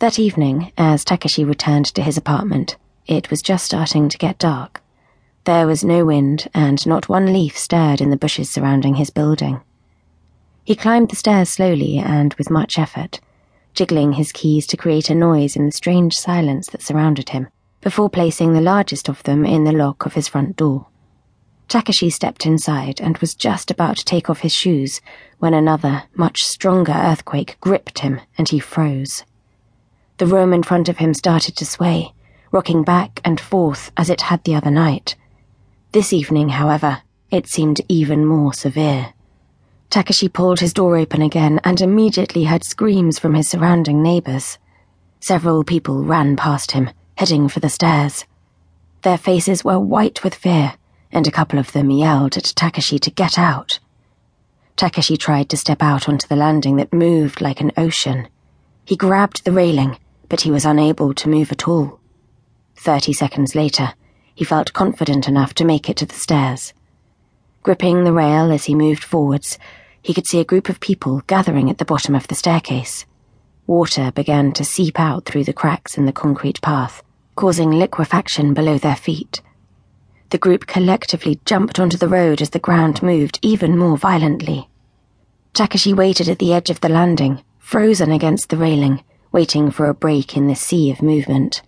That evening, as Takashi returned to his apartment, it was just starting to get dark. There was no wind, and not one leaf stirred in the bushes surrounding his building. He climbed the stairs slowly and with much effort, jiggling his keys to create a noise in the strange silence that surrounded him, before placing the largest of them in the lock of his front door. Takashi stepped inside and was just about to take off his shoes when another, much stronger earthquake gripped him and he froze. The room in front of him started to sway, rocking back and forth as it had the other night. This evening, however, it seemed even more severe. Takashi pulled his door open again and immediately heard screams from his surrounding neighbors. Several people ran past him, heading for the stairs. Their faces were white with fear, and a couple of them yelled at Takashi to get out. Takashi tried to step out onto the landing that moved like an ocean. He grabbed the railing, but he was unable to move at all. Thirty seconds later, he felt confident enough to make it to the stairs. Gripping the rail as he moved forwards, he could see a group of people gathering at the bottom of the staircase. Water began to seep out through the cracks in the concrete path, causing liquefaction below their feet. The group collectively jumped onto the road as the ground moved even more violently. Takashi waited at the edge of the landing, frozen against the railing, waiting for a break in the sea of movement.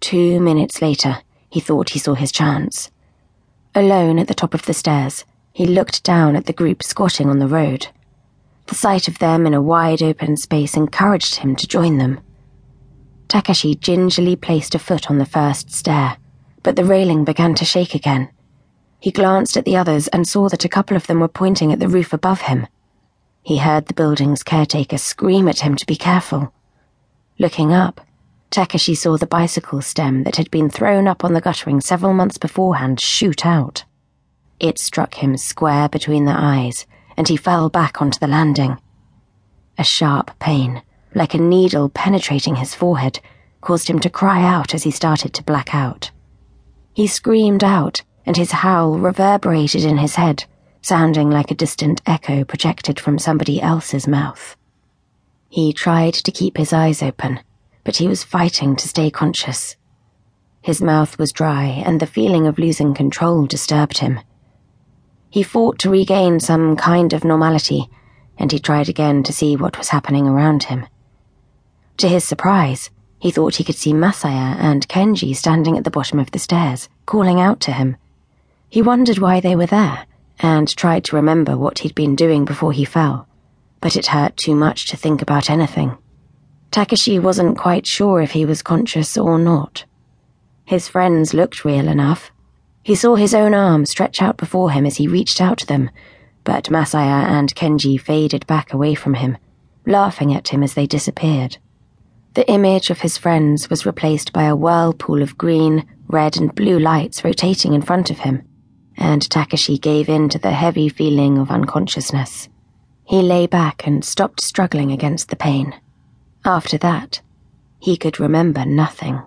Two minutes later, he thought he saw his chance. Alone at the top of the stairs, he looked down at the group squatting on the road. The sight of them in a wide open space encouraged him to join them. Takashi gingerly placed a foot on the first stair, but the railing began to shake again. He glanced at the others and saw that a couple of them were pointing at the roof above him. He heard the building's caretaker scream at him to be careful. Looking up, Takashi saw the bicycle stem that had been thrown up on the guttering several months beforehand shoot out. It struck him square between the eyes, and he fell back onto the landing. A sharp pain, like a needle penetrating his forehead, caused him to cry out as he started to black out. He screamed out, and his howl reverberated in his head, sounding like a distant echo projected from somebody else's mouth. He tried to keep his eyes open but he was fighting to stay conscious. His mouth was dry, and the feeling of losing control disturbed him. He fought to regain some kind of normality, and he tried again to see what was happening around him. To his surprise, he thought he could see Masaya and Kenji standing at the bottom of the stairs, calling out to him. He wondered why they were there, and tried to remember what he'd been doing before he fell, but it hurt too much to think about anything. Takashi wasn't quite sure if he was conscious or not. His friends looked real enough. He saw his own arm stretch out before him as he reached out to them, but Masaya and Kenji faded back away from him, laughing at him as they disappeared. The image of his friends was replaced by a whirlpool of green, red, and blue lights rotating in front of him, and Takashi gave in to the heavy feeling of unconsciousness. He lay back and stopped struggling against the pain. After that, he could remember nothing.